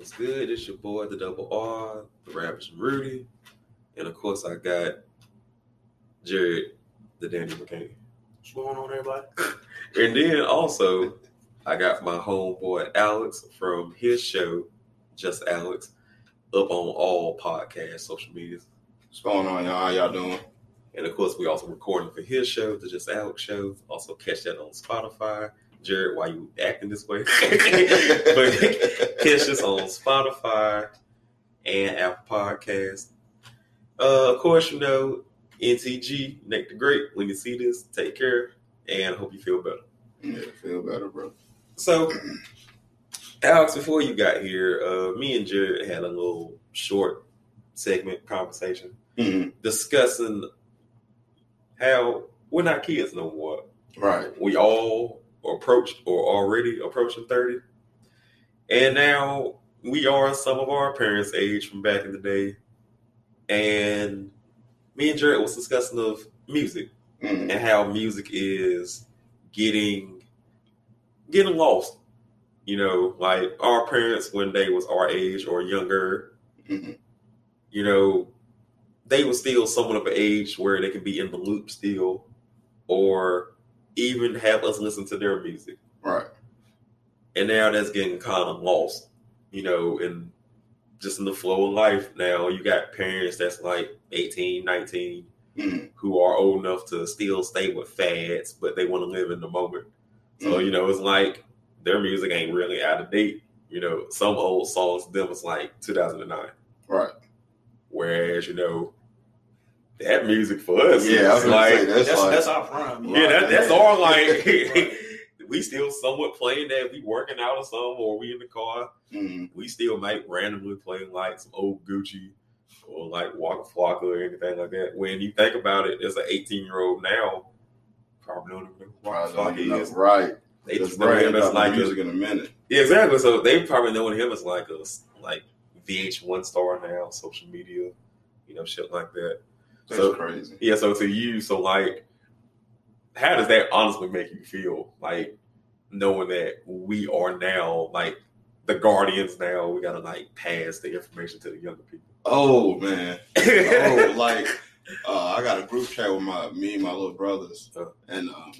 What's good? It's your boy, the double R, the Ravishing Rudy. And of course, I got Jared, the Danny McCain. What's going on, everybody? And then also, I got my homeboy Alex from his show, Just Alex, up on all podcast social medias. What's going on, y'all? How y'all doing? And of course, we also recording for his show, the Just Alex show. Also catch that on Spotify. Jared, why you acting this way? but catch us on Spotify and Apple Podcasts. Uh, of course, you know, NTG, Nick the Great. When you see this, take care and hope you feel better. Yeah, feel better, bro. So, Alex, before you got here, uh, me and Jared had a little short segment conversation Mhm. discussing how we're not kids no more. Right. We all approached or already approaching 30. And now we are some of our parents' age from back in the day. And me and Jared was discussing of music Mhm. and how music is getting getting lost. You know, like our parents when they was our age or younger, Mhm. you know, they were still somewhat of an age where they could be in the loop still, or even have us listen to their music. Right. And now that's getting kind of lost, you know, and just in the flow of life now, you got parents that's like 18, 19, Mhm. who are old enough to still stay with fads, but they want to live in the moment. So, Mhm. you know, it's like their music ain't really out of date. You know, some old songs them was like 2009. Right. Whereas, you know, that music for us Yeah, I was is like, say that's, That's like that's our prime. yeah, that, that's Yeah. our like, Right. we still somewhat playing that. We working out or something, or we in the car. Mhm. We still might randomly playing like some old Gucci or like Waka Flocka or anything like that. When you think about it, as an 18 year old now, probably don't even know who Waka Probably don't Flocka is. Right. They Just just know bragging him as like the a in a minute. Yeah, exactly. So they probably knowing him as like a like VH1 star now, social media, you know, shit like that. That's So- crazy. Yeah. So to you, so like, how does that honestly make you feel? Like knowing that we are now like the guardians. Now we gotta like pass the information to the younger people. Oh man. Oh, like uh, I got a group chat with my me and my little brothers, and um,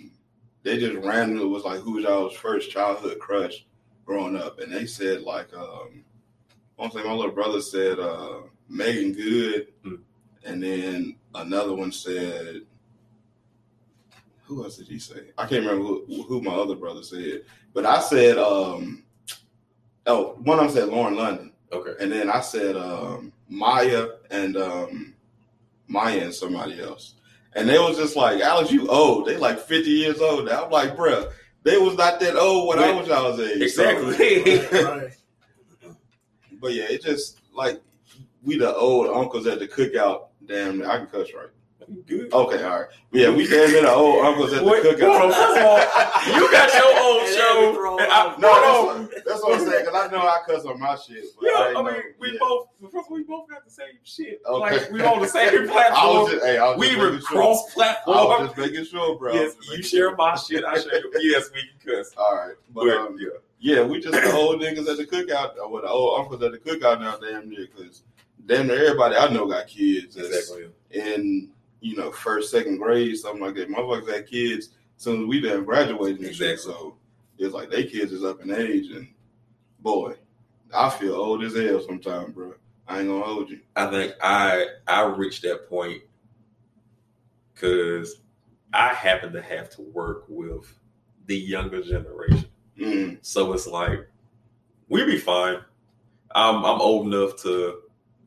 they just randomly was like, "Who's y'all's first childhood crush growing up?" And they said like, um, to say my little brother said uh, Meagan Good, Hmm. and then another one said, who else did he say? I can't remember who, who my other brother said, but I said, um, oh, one of them said Lauren London. okay. And then I said um, Maya and um, Maya and somebody else. And they was just like, Alex, you old. They like 50 years old. now. I'm like, bruh, they was not that old when I was y'all's age. So- Exactly. Right. but yeah, it just like we the old uncles at the cookout. Damn, I can cuss right. Good. Okay, all right. Yeah, we damn near the old uncles at the Wait, cookout. hold on, first of all, You got your own And then we show. throw and I, No, hold on. that's, that's what I'm saying. Because I know I cuss on my shit. But Yeah, ain't I mean, know- we yeah. both first of all, we both got the same shit. Okay. Like we on the same I was platform. just, hey, I was we just were making sure. cross I was platform. just making sure, bro. Yes, you making share sure. my shit. I share your. Yes, we can cuss. All right, but, But, um, yeah, yeah, we just the old niggas at the cookout, or the old uncles at the cookout now, damn near, because damn near everybody I know got kids exactly. in you know first, second grade, something like that. Motherfuckers had kids as soon as we done graduated and Exactly. so it's like they kids is up in age, and boy, I feel old as hell sometimes, bro. I ain't gonna hold you. I think I I reached that point because I happen to have to work with the younger generation. Mm, So it's like we be fine. I'm I'm old enough to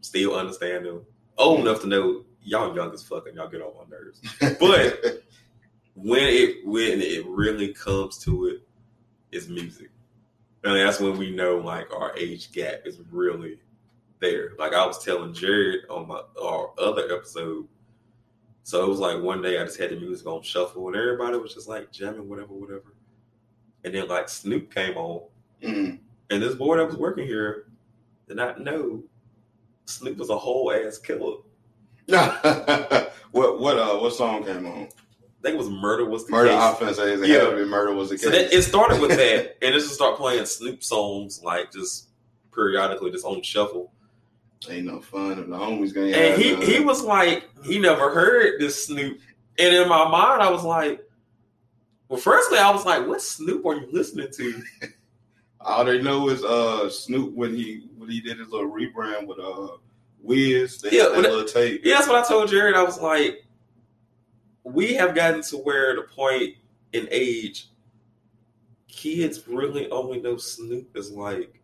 still understand them. Old enough to know y'all young as fuck and y'all get on my nerves. But when it when it really comes to it, it, is music. And that's when we know like our age gap is really there. Like I was telling Jared on my our other episode. So it was like one day I just had the music on shuffle and everybody was just like jamming, whatever, whatever. And then like Snoop came on mm, and this boy that was working here did not know Snoop was a whole ass killer. what what uh what song came on? I think it was Murder was the Murder case. offense. It Yeah. to be murder was the So case. that, it started with that, and it just start playing Snoop songs like just periodically just on shuffle. Ain't no fun if the homies gonna And he none. he was like, he never heard this Snoop. And in my mind, I was like, well, firstly, I was like, what Snoop are you listening to? All they know is uh Snoop when he when he did his little rebrand with uh Wiz, they Yeah, that little tape. Yeah, that's what I told Jared. I was like, we have gotten to where the point in age, kids really only know Snoop as like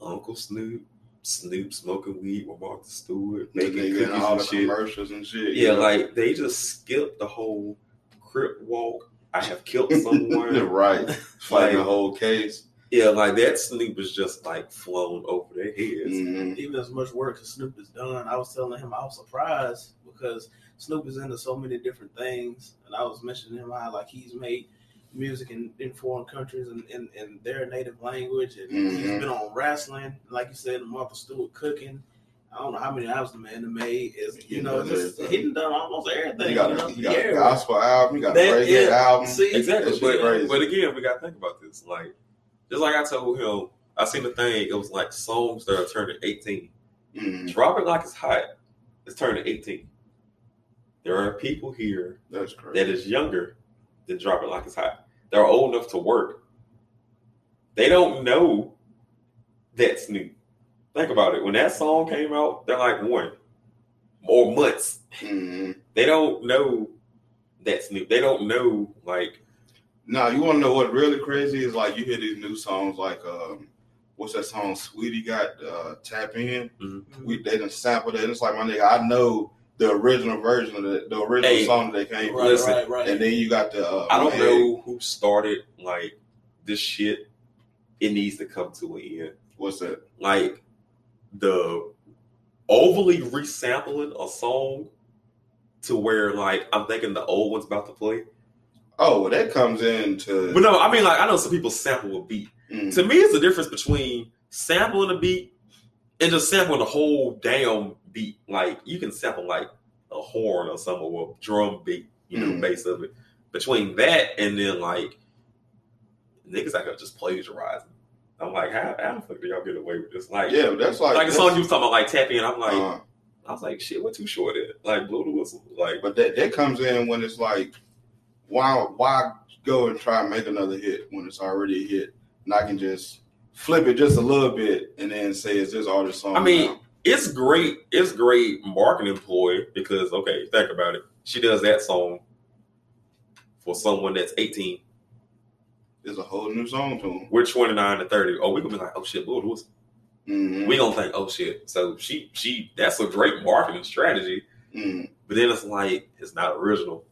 Uncle Snoop, Snoop smoking weed with Martha Stewart, making cookies all and the shit. commercials and shit. Yeah, you know? like they just skipped the whole crip walk. I have killed someone. right. Fighting the whole case. Yeah, like that Snoop was just like flown over their heads. Mhm. even as much work as Snoop has done, I was telling him I was surprised because Snoop is into so many different things, and I was mentioning him how like he's made music in, in foreign countries and in, in their native language, and he's Mhm. been on wrestling, like you said, Martha Stewart cooking. I don't know how many albums the man made. Is you know, just he done done almost everything. You got, you know? you got Yeah. gospel album, you got That- a reggae yeah. album. See, Exactly, but but again, we got to think about this. Like, just like I told him, I seen the thing. It was like songs that are turning eighteen. Mhm. Drop it like it's hot. It's turning eighteen. There are people here That's crazy. that is younger than drop it like it's hot. They're old enough to work. They don't know that's new. Think about it. When that song came out, they're like one or months. Mhm. They don't know that's new. They don't know like Now you want to know what really crazy is? Like you hear these new songs, like um, what's that song? Saweetie got uh, tap in. Mm-hmm. We they done sampled it. It's like my nigga, I know the original version of the, the original Hey, song that they came right, Listen, right, right. and then you got the. Uh, I don't know who started like this shit. It needs to come to an end. what's that. Like the overly resampling a song to where like I'm thinking the old one's about to play. Oh, well, that comes into. But no, I mean like I know some people sample a beat. Mm. To me, it's the difference between sampling a beat and just sampling the whole damn beat. Like you can sample like a horn or something or a drum beat, you know, Mhm. base of it. Between that and then like niggas out here just plagiarizing. I'm like, how, how the fuck do y'all get away with this? Like, yeah, that's like. like the that's- song you was talking about, like tap in. I'm like, uh, I was like, shit, what too short it? Like blow the whistle. Like, but that that comes in when it's like, why why go and try and make another hit when it's already a hit? And I can just flip it just a little bit and then say it's this artist song. I mean, now. it's great. It's great marketing ploy because okay, think about it. She does that song for someone that's 18. There's a whole new song to him. We're 29 to 30. Oh, we gonna be like, oh shit, the whistle. Mhm. We gonna think, oh shit. So she she that's a great marketing strategy. Mhm. But then it's like it's not original.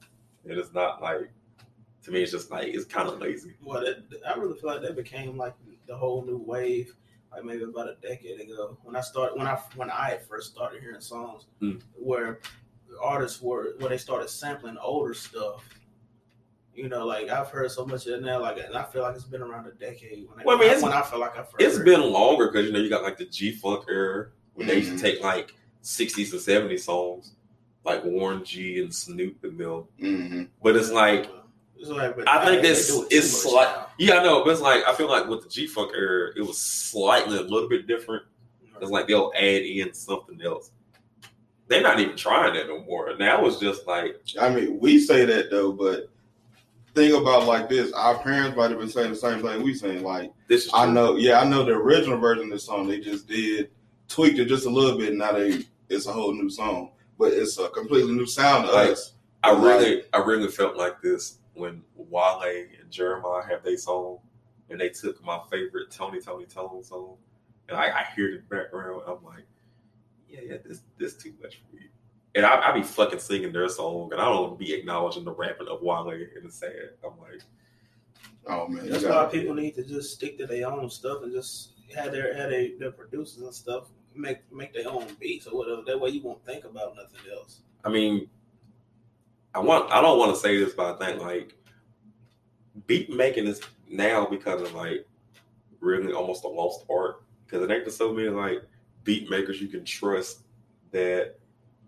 And it's not like to me it's just like it's kind of lazy. Well, that, I really feel like that became like the whole new wave, like maybe about a decade ago. When I started, when I when I first started hearing songs, Mm. where artists were where they started sampling older stuff. You know, like I've heard so much of it now, like, and I feel like it's been around a decade. When I, Well, I mean, when, I feel like I've heard It's it. been longer because you know you got like the G Funk era when they used to Mhm. take like 60s and 70s songs, like Warren G and Snoop and them. Mhm. But it's like It's like, but I think they this do it too is much like now. yeah, I know, but it's like I feel like with the G Funk era, it was slightly a little bit different. It's like they'll add in something else. They're not even trying that no more. Now it's just like I mean, we say that though, but think about like this: our parents might have been saying the same thing we saying. Like, this is. I know, yeah, I know the original version of this song. They just did tweaked it just a little bit. Now they it's a whole new song, but it's a completely new sound to Like, us. I really, I really felt like this when Wale and Jeremih have their song, and they took my favorite Tony! Toni! Toné! song, and I, I hear the background. I'm like, yeah, yeah, this this too much for me. And I, I be fucking singing their song, and I don't be acknowledging the rapping of Wale, and the sad. I'm like, Oh man, That's why gotta- people need to just stick to their own stuff and just have their have their, their producers and stuff make make their own beats or whatever. That way you won't think about nothing else. I mean, I want, I don't want to say this, but I think like beat making is now becoming like really almost a lost art because it ain't just so many like beat makers you can trust that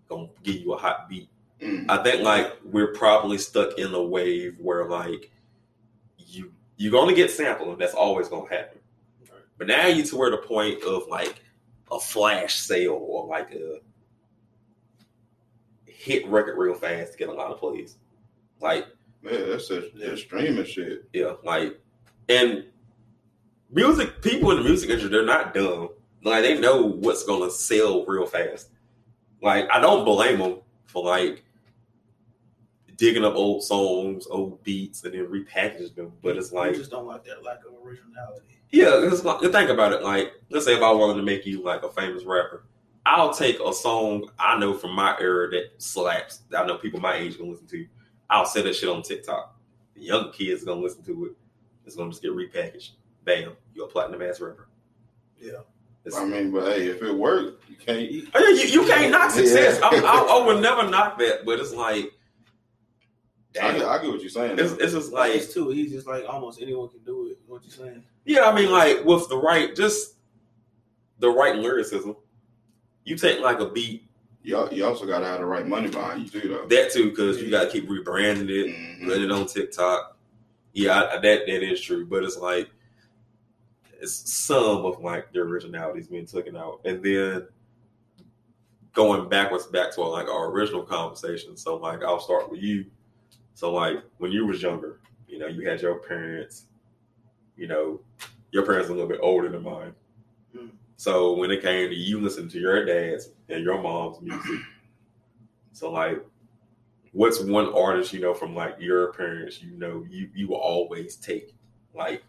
gonna give you a hot beat. Mm. I think like we're probably stuck in a wave where like you you're gonna get sampling. That's always gonna happen. But now you to where the point of like a flash sale or like a hit record real fast to get a lot of plays. Like man, that's a, that's streaming shit. yeah, like and music people in the music industry they're not dumb. Like they know what's gonna sell real fast. Like I don't blame them for like digging up old songs, old beats, and then repackaging them. But it's like You just don't like that lack of originality. yeah, it's like think about it. Like let's say if I wanted to make you like a famous rapper, I'll take a song I know from my era that slaps. That I know people my age gonna listen to. I'll set that shit on TikTok. The young kids gonna listen to it. It's gonna just get repackaged. Bam, you're a platinum ass rapper. Yeah. It's- I mean, but hey, if it worked, you can't. Oh, yeah, you, you can't knock success. Yeah. I, I, I would never knock that, but it's like, I, get- I get what you're saying. it's, it's just Like like, it's too easy. It's like almost anyone can do it. What you saying? yeah, I mean, like with the right, just the right lyricism. You take like a beat, you, you also got to have the right money behind you too, though. that too, because you got to keep rebranding it, Mhm. putting it on TikTok. Yeah, I, I- that that is true, but it's like it's some of like the originalities being taken out, and then going backwards back to like our original conversation. So like I'll start with you. So like when you was younger, you know, you had your parents. You know, your parents are a little bit older than mine. Mm. So when it came to you listening to your dad's and your mom's music, so like what's one artist you know from like your parents you know you you will always take like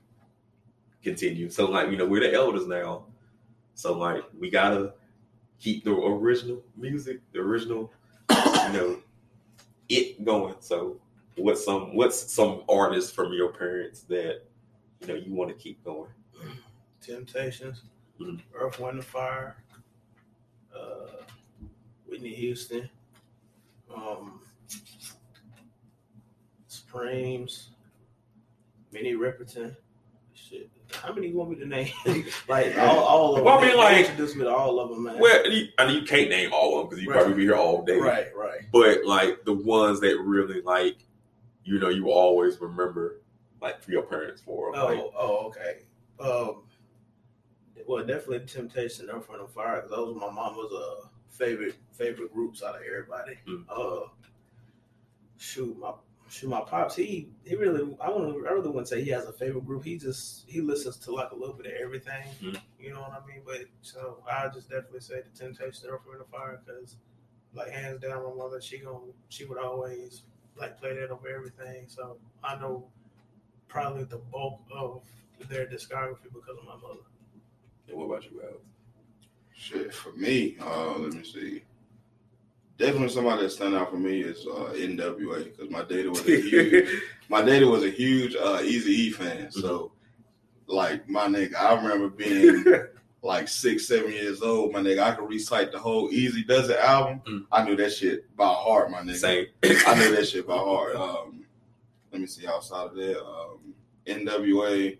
continue so like you know we're the elders now so like we gotta keep the original music the original you know it going so what's some what's some artists from your parents that you know you want to keep going Temptations, Mhm. Earth, Wind, and Fire, uh, Whitney Houston, um, Supremes, Minnie Riperton. Shit, how many you want me to name? like all, all of them. Well, I mean, like- introduced me to all of them, man. well you, i mean you can't name all of them because you Right. probably be here all day right, right. but like the ones that really like you know you always remember like for your parents for Oh, like oh, okay. Um, well, definitely Temptation, Earth, Wind, and Fire, those were my mama's uh favorite favorite groups out of everybody. Mm. Uh, shoot, my shoot, my pops, he he really, I want to I really wouldn't say he has a favorite group. He just he listens to like a little bit of everything. Mm. You know what I mean? But so I just definitely say the Temptation, Earth, Wind, and Fire, because like hands down, my mother, she gon' she would always like play that over everything. So I know probably the bulk of their discography because of my mother. and what about you Alex? Shit, for me, uh, let me see. Definitely somebody that stand out for me is uh, NWA because my data was a huge, my data was a huge uh, Easy E fan. So, like my nigga, I remember being like six, seven years old. My nigga, I could recite the whole Eazy-Duz-It album. Mm. I knew that shit by heart, my nigga. Same. I knew that shit by heart. Um, let me see outside of that. Um, NWA,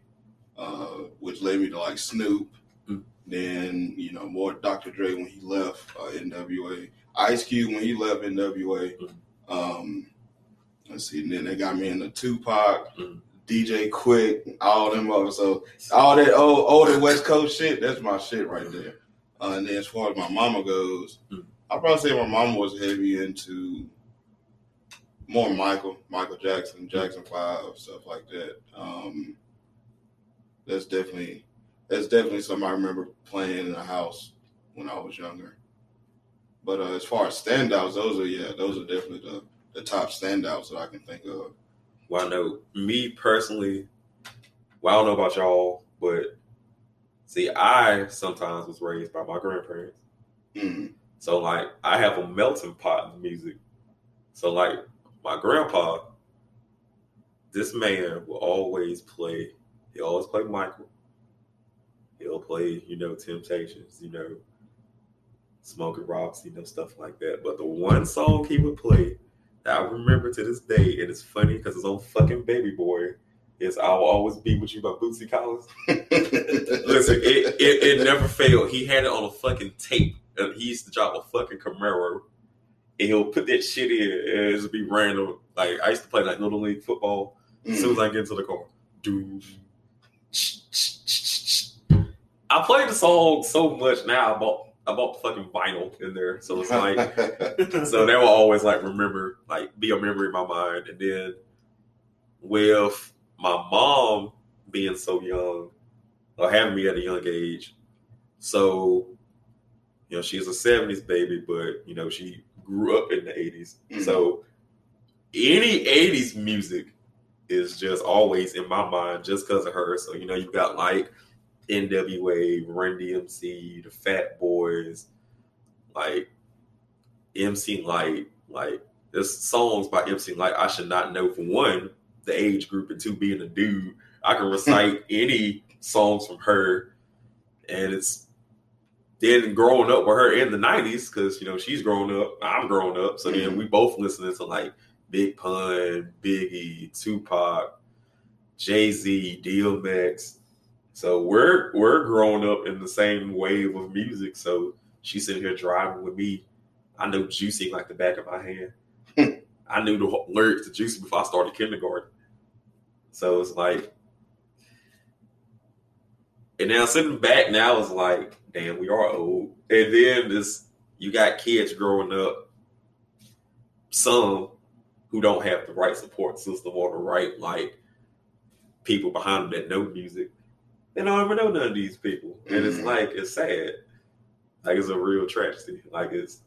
uh, which led me to like Snoop. Mm. Then you know more Dr. Dre when he left uh, NWA. Ice Cube when he left NWA. Mm. Um, let's see. And then they got me into Tupac, Mm. DJ Quik, all them others. So all that old older West Coast shit, that's my shit right there. Uh, and then as far as my mama goes, Mm. I'll probably say my mama was heavy into more Michael, Michael Jackson, Jackson Five, stuff like that. Um, that's definitely that's definitely something I remember playing in the house when I was younger. But uh, as far as standouts, those are yeah, those are definitely the, the top standouts that I can think of. Well, I know me personally. Well, I don't know about y'all, but see, I sometimes was raised by my grandparents. Mm. So like I have a melting pot of music. So like my grandpa, this man will always play. He always play Michael. He'll play, you know, Temptations, you know, Smokey Rocks, you know, stuff like that. But the one song he would play I remember to this day, and it's funny because it's old fucking Baby Boy, is "I Will Always Be with You" by Bootsy Collins. Listen, it, it, it never failed. He had it on a fucking tape. And he used to drop a fucking Camaro. And he'll put that shit in and it'll just be random. Like I used to play like little league football. As soon as. I get into the car, do I play the song so much now. Bought I bought fucking vinyl in there, so it's like so they will always like remember like be a memory in my mind. And then with my mom being so young or having me at a young age, so you know she's a '70s baby, but you know she grew up in the '80s, Mhm. so any '80s music is just always in my mind just because of her. So you know you got like NWA, Run DMC, the Fat Boys, like MC Lyte, like there's songs by MC Lyte I should not know for one, the age group, and two, being a dude. I can recite any songs from her, and it's then growing up with her in the '90s because you know she's grown up, I'm grown up, so then mm-hmm. we both listening to like Big Pun, Biggie, Tupac, Jay Z, DMX. So we're we're growing up in the same wave of music. So she's sitting here driving with me. I know Juicy like the back of my hand. I knew the lyrics to Juicy before I started kindergarten. So it's like, and now sitting back now is like, damn, we are old. And then this, you got kids growing up, some who don't have the right support system or the right like people behind them that know music. They don't ever know none of these people, and it's Mhm. like it's sad. Like it's a real tragedy. Like it's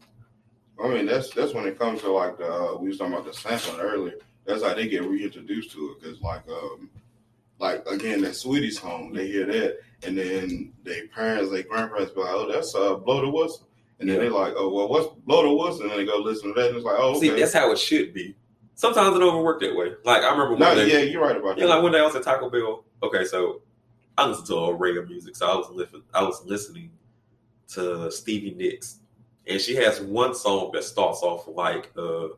I mean, that's that's when it comes to like the uh, we was talking about the sampling earlier. That's how they get reintroduced to it because like um like again that Saweetie's home they hear that and then their parents their grandparents be like oh that's uh blow the whistle and then Yeah. they like oh well what's blow the whistle and then they go listen to that and it's like oh okay see that's how it should be. Sometimes it work that way. Like I remember no one day, yeah you're right about Yeah, that like one day I was at Taco Bell. Okay, so I listen to a array of music. So I was listening. I was listening to Stevie Nicks, and she has one song that starts off like uh,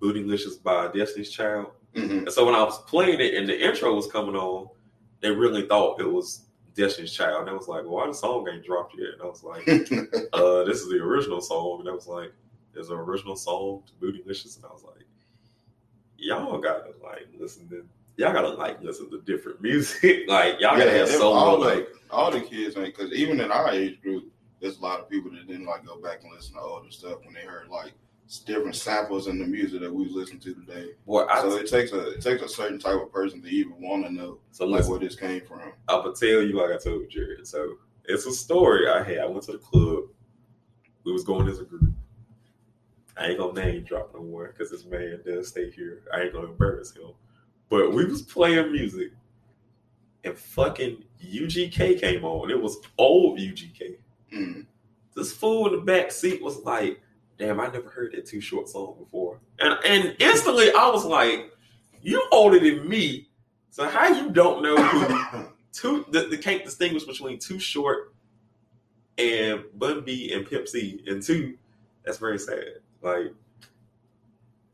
"Bootylicious" by Destiny's Child. hmm And so when I was playing it and the intro was coming on, they really thought it was Destiny's Child. And I was like, well, "Why the song ain't dropped yet?" And I was like, uh, "This is the original song." And I was like, "There's an original song to Bootylicious," and I was like, "Y'all gotta like listen to." Y'all gotta like listen to different music. like y'all gotta have so all much the- like all the kids ain't because even in our age group there's a lot of people that didn't like go back and listen to older stuff when they heard like different samples in the music that we was listening to today boy. I, so it takes a it takes a certain type of person to even want to know so like listen, where this came from. I'm gonna tell you like I told Jared. So it's a story I had. I went to the club. We was going as a group. I ain't gonna name drop no more because this man does stay here. I ain't gonna embarrass him. But we was playing music, and fucking UGK came on. It was old UGK. Mm. This fool in the back seat was like, "Damn, I never heard that Too Short song before." And and instantly I was like, "You older than me, so how you don't know who Too the, the can't distinguish between Too Short and Bun B and Pimp C and two. That's very sad. Like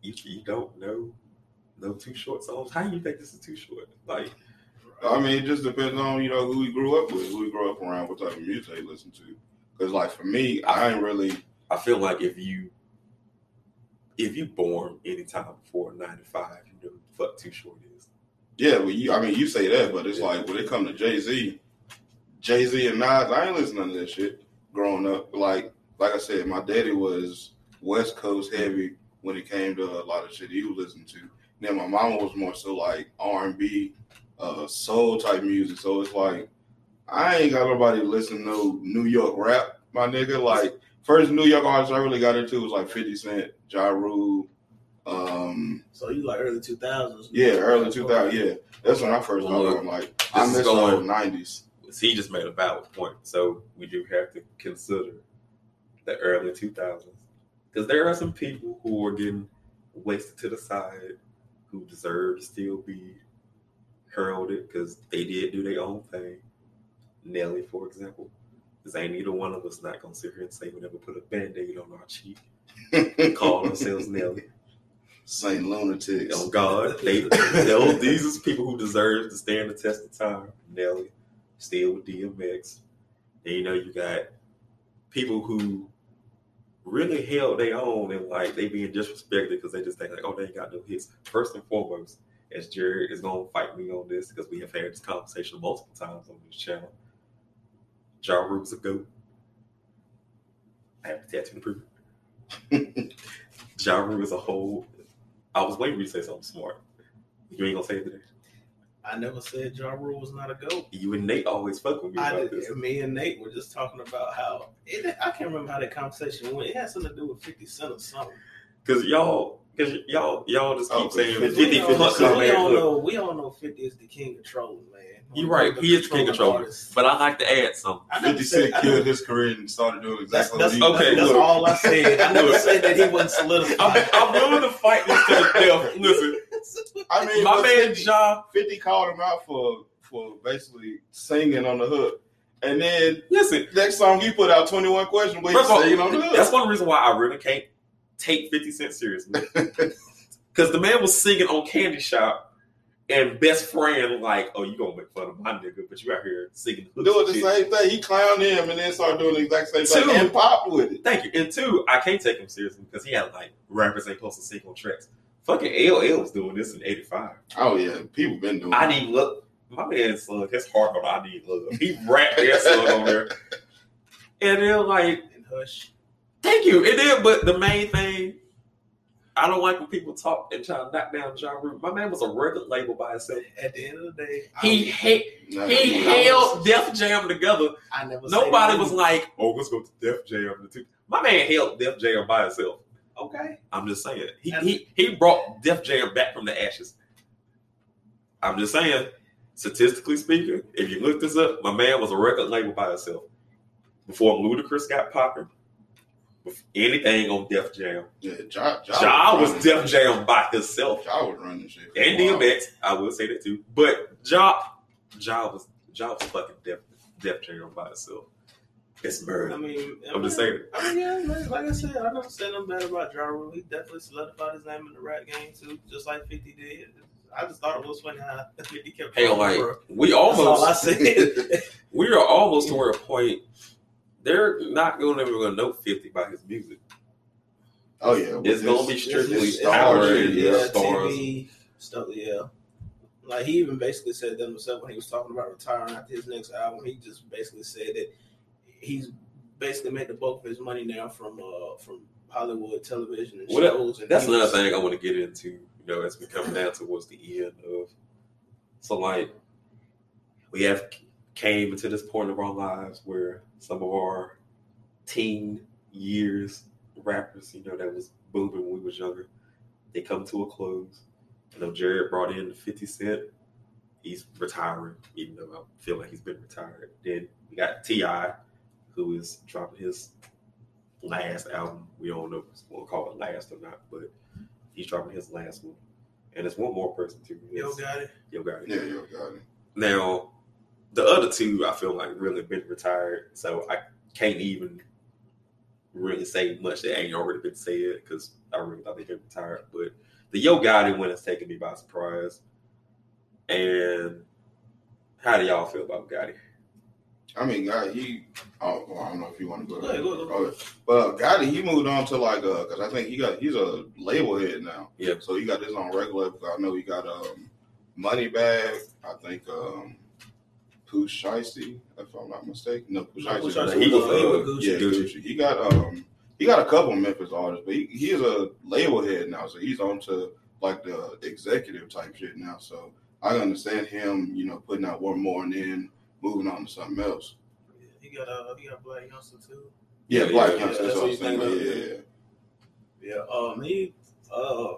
you, you don't know no Too Short songs. How you think this is Too Short? Like I mean, it just depends on you know who we grew up with, who we grew up around, what type of music they listen to. Because like for me, I ain't really I feel like if you if you born anytime before ninety five, you know who fuck Too Short is. yeah. Well, you I mean you say that, but it's Yeah. like when it come to Jay Z, Jay Z and Nas, I ain't listening to that shit growing up. Like like I said, my daddy was West Coast heavy when it came to a lot of shit he was listening to. Then my mama was more so like R and B, uh, soul type music. So it's like I ain't got nobody listen to no New York rap, my nigga. Like first New York artist I really got into was like Fifty Cent, Ja Rule. Um, So you like early two thousands? yeah, early 2000. Yeah, that's when I first Well, got look, on. Like I is miss the old nineties. he just made a valid point. So we do have to consider the early 2000s because there are some people who are getting wasted to the side who deserve to still be heralded because they did do their own thing. Nelly, for example, because ain't neither one of us not gonna sit here and say we never put a band-aid on our cheek and call ourselves Nelly. Saint lunatics. Oh God, they, those, these is people who deserve to stand the test of time. Nelly, still with DMX. And you know, you got people who really held their own and like they being disrespected because they just think like, oh, they got no hits. First and foremost, as Jared is gonna fight me on this because we have had this conversation multiple times on this channel. Ja Rule's a goat. I have tattoo to prove it. Ja Rule is a whole. I was waiting for you to say something smart. You ain't gonna say it today. I never said Ja Rule was not a goat. You and Nate always fuck with me I about did, this. me and Nate were just talking about how it, I can't remember how that conversation went. It had something to do with Fifty Cent or something. Cause y'all, cause y'all, y'all just keep Oh, saying 50, 50 we, 50 all, we all know we all know Fifty is the king of trolling, man. You're right. He is the king of trolling. artist. But I like to add something. I never 50 said- Cent I killed his career and started doing exactly that's, what he okay, that's look. all I said. I never Look. said that he wasn't solidified. I'm, I'm willing to fight this to the death. Listen, I mean, my man 50, Ja. 50 called him out for for basically singing on the hook. And then Listen, next song he put out 21 questions where First singing on the hook. That's one reason why I really can't take 50 Cent seriously. Because the man was singing on Candy Shop and best friend, like, oh, you gonna make fun of my nigga, but you out here singing doing the shit. same thing. He clowned him and then started doing the exact same Two. thing and popped with it. Thank you. And two, I can't take him seriously because he had like rappers ain't supposed to sing on tracks. Fucking LL was doing this in 85. Oh yeah, people been doing I it. need love. My man slug his heart on I need love. He rapped that Slug on there. And they're like, and Hush. Thank you. It is, but the main thing, I don't like when people talk and try to knock down Ja Rule. My man was a record label by himself. At the end of the day, He I, he, he nah. held Def Jam together. I never. Nobody was like, "Oh, let's go to Def Jam." My man held Def Jam by himself. Okay. I'm just saying. He he he brought Def Jam back from the ashes. I'm just saying. Statistically speaking, if you look this up, my man was a record label by himself before Ludacris got popping. With anything on Def Jam. Yeah, Ja, ja, Ja was running- Def Jam by himself. Ja was running shit. for a And while. DMX, I will say that too. But Ja, Ja was Ja was fucking Def Def Jam by himself. It's bird. I mean, I'm just saying. I mean, yeah, man, like I said, I don't say nothing bad about Ja Rule. He definitely solidified his name in the rap game too, just like Fifty did. I just thought it was funny how Fifty kept. Hell, calling like for- we That's all I almost said. we are almost to where a point they're not going to ever going to know fifty by his music. Oh yeah, with It's gonna be strictly his power stars, and yeah. yeah, stars. TV stuff. Yeah, like he even basically said that himself when he was talking about retiring after his next album. He just basically said that he's basically made the bulk of his money now from uh from Hollywood television and Well, that- and That's he another thing I want to get into. You know, as we come down towards the end of. So like, we have came into this point of our lives where some of our teen years rappers, you know, that was booming when we was younger, they come to a close. I know Jared brought in 50 Cent. He's retiring, even though I feel like he's been retired. Then we got T.I., who is dropping his last album. We don't know if we'll call it last or not, but he's dropping his last one. And it's one more person too. Yo Gotti. Yo Gotti. Yeah, Yo Gotti. Now, the other two, I feel like really been retired, so I can't even really say much that ain't already been said because I really thought they been retired. But the Yo Gotti one has taken me by surprise. And how do y'all feel about Gotti? I mean, God, he. Oh, well, I don't know if you want to go. Ahead, go But Gotti, he moved on to like uh, because I think he got he's a label head now. Yeah. So he got this on regular. I know he got um, Moneybagg. I think um, Pooh Shiesty, if I'm not mistaken. No, Pooh Shiesty. He was, uh, he. Yeah. Gucci. He got um he got a couple Memphis artists, but he, he is a label head now, so he's on to like the executive type shit now. So I understand him, you know, putting out one more and then moving on to something else. Yeah, he got uh, he got Blac Youngsta too. Yeah, Yeah, Black yeah, Youngster, that's that's what I what was you saying. think Yeah, yeah, Yeah, um, he, uh,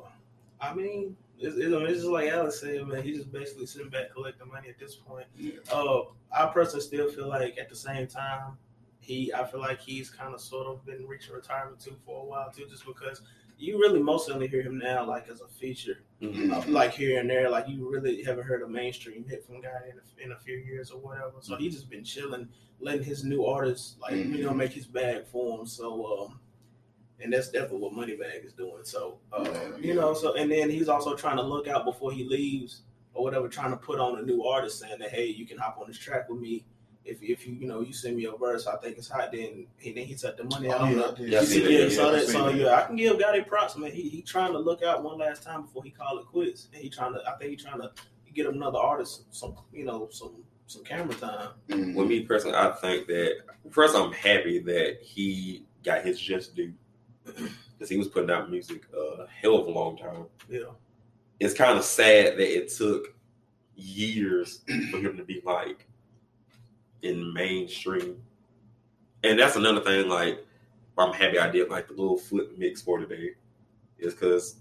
I mean, it's, it's, it's just like Alex said, man. He's just basically sitting back collecting money at this point. yeah. Uh, I personally still feel like at the same time, he, I feel like he's kind of sort of been reaching retirement too for a while too, just because you really mostly only hear him now like as a feature, Mhm. uh, like here and there. Like you really haven't heard a mainstream hit from guy in a, in a few years or whatever. So he's just been chilling, letting his new artists like you know Mhm. make his bag for him. So um, and that's definitely what Moneybagg is doing. So uh, Yeah, you yeah. know, so and then he's also trying to look out before he leaves or whatever, trying to put on a new artist saying that hey, you can hop on this track with me. If, if you you know you send me a verse, I think it's hot. Then he then he took the money out Oh, on yeah, the I did. Yeah, I you see see, yeah, Yeah, so I that, seen so yeah, I can give Gotti props, man. He he trying to look out one last time before he call it quits, and he trying to. I think he trying to get another artist some, you know, some some camera time. Mhm. With me personally, I think that first I'm happy that he got his just due because he was putting out music a hell of a long time. Yeah. It's kind of sad that it took years for him to be like in mainstream, and that's another thing. Like I'm happy I did like the little flip mix for today, is because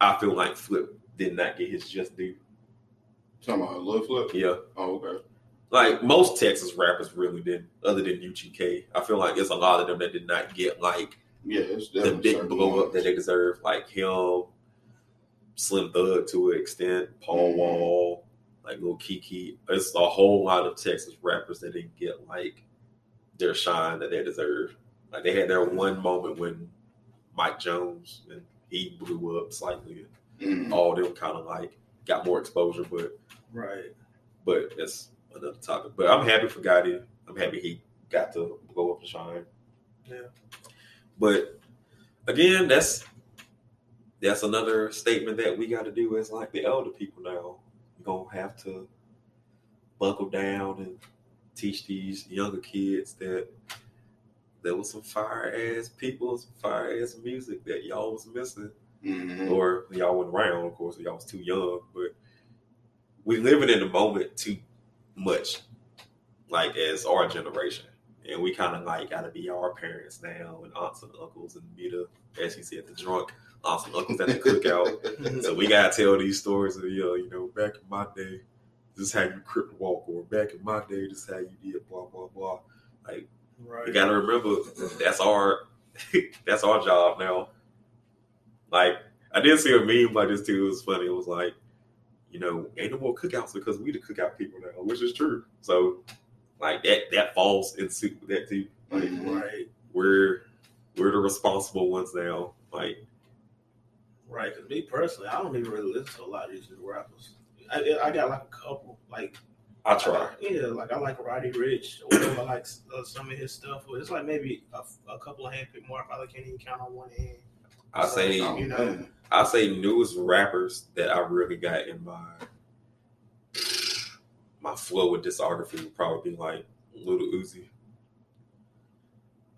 I feel like Flip did not get his just due. Talking about Lil Flip. Yeah. Oh, okay. like most Texas rappers really did, other than UGK. I feel like there's a lot of them that did not get like Yeah, it's the big blow up that they deserve, like him, Slim Thug to an extent, Paul Mhm. Wall, like Lil Keke. It's a whole lot of Texas rappers that didn't get like their shine that they deserve. Like they had their one moment when Mike Jones and he blew up slightly. Mhm. All them kind of like got more exposure, but Right. but that's another topic. But I'm happy for Gotti. I'm happy he got to blow up and shine. Yeah. But again, that's that's another statement that we got to do as like the elder people now. Gonna have to buckle down and teach these younger kids that there was some fire ass people, some fire ass music that y'all was missing Mhm. or y'all went around, of course, y'all was too young, but we living in the moment too much, like as our generation. And we kind of like got to be our parents now and aunts and uncles and be the, as he said, the drunk and uncles at the cookout. so we got to tell these stories of, yo, you know, back in my day, this is how you crip walk, or back in my day, this is how you did, blah, blah, blah. Like, Right. you gotta remember that's our that's our job now. Like I did see a meme like this too. It was funny. It was like, you know, ain't no more cookouts because we the cookout people now, which is true. So like that that falls into that too. Like Mhm. Right. we're we're the responsible ones now. Like Right. Because me personally, I don't even really listen to a lot of these new rappers. I, I got like a couple. Like I try. Yeah, like I like Roddy Ricch or whatever. I like uh, some of his stuff. But it's like maybe a, a couple of handpicked more. I probably can't even count on one hand. I say Oh, you know. I say newest rappers that I really got in my my flow with discography would probably be like Little Uzi.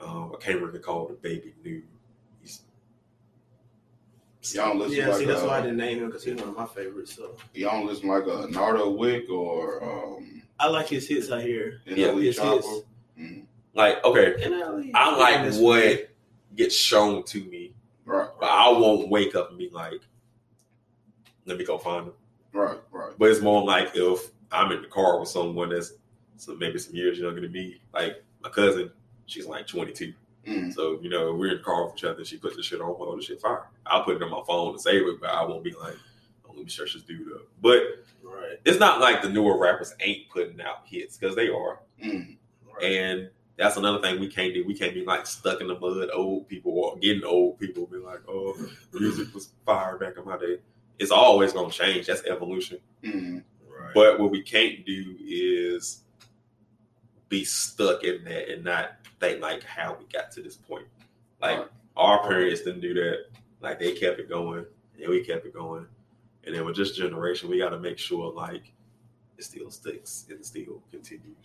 Um, I can't really call the baby new. He's Y'all listen Yeah, like see, that's uh, why I didn't name him because he's one of my favorites. So y'all don't listen like a Nardo Wick or um I like his hits out here. Yeah, NLE his Chopper. hits. Mhm. like okay. I, I like what gets shown to me, Right, but I won't wake up and be like, "Let me go find him." right, right. But it's more like if I'm in the car with someone that's so maybe some years younger than me, like my cousin, she's like 22. Mm. So, you know, we're in the car with each other. She puts the shit on, oh, this shit fire. I'll put it on my phone to save it, but I won't be like, oh, let me search this dude up. But right, it's not like the newer rappers ain't putting out hits because they are. Mm. right. And that's another thing we can't do. We can't be like stuck in the mud, old people or getting old people be like, oh, music was fire back in my day. It's always going to change. That's evolution. Mm. right. But what we can't do is be stuck in that and not think like how we got to this point. Like Right. our parents didn't do that. Like they kept it going and we kept it going. And then with this generation, we got to make sure like it still sticks and it still continues.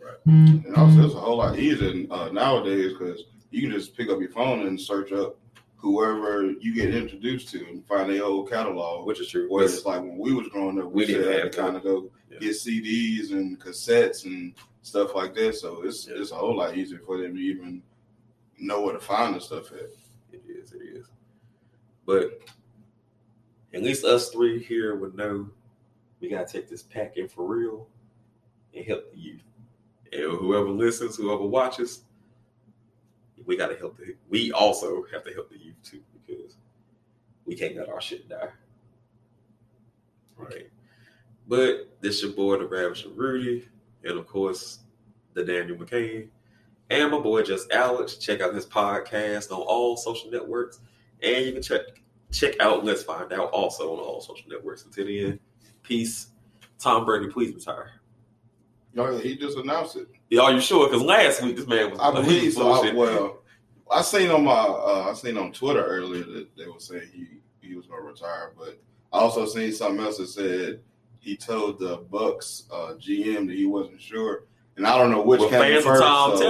Right. And also, it's a whole lot easier uh, nowadays because you can just pick up your phone and search up whoever you get introduced to and find their old catalog. Which is true. Whereas, like when we was growing up, we, We didn't had have to kind of go Yeah. get CDs and cassettes and stuff like that. So it's Yeah. it's a whole lot easier for them to even know where to find the stuff at. It is, it is. But at least us three here would know we gotta take this pack in for real and help the youth. And whoever listens, whoever watches, we gotta help the we also have to help the youth too because we can't let our shit die. Okay. But this your boy the Ravishing Rudy, and of course the Daniel McCain. And my boy just Alex. Check out his podcast on all social networks. And you can check check out Let's Find Out also on all social networks. Until then, peace. Tom Brady, please retire. No, he just announced it. Yeah, are you sure? Because last week this man was I believe so. I, well, I seen on my uh, I seen on Twitter earlier that they were saying he he was gonna retire, but I also seen something else that said he told the Bucs uh, GM that he wasn't sure, and I don't know which Well, came first. So-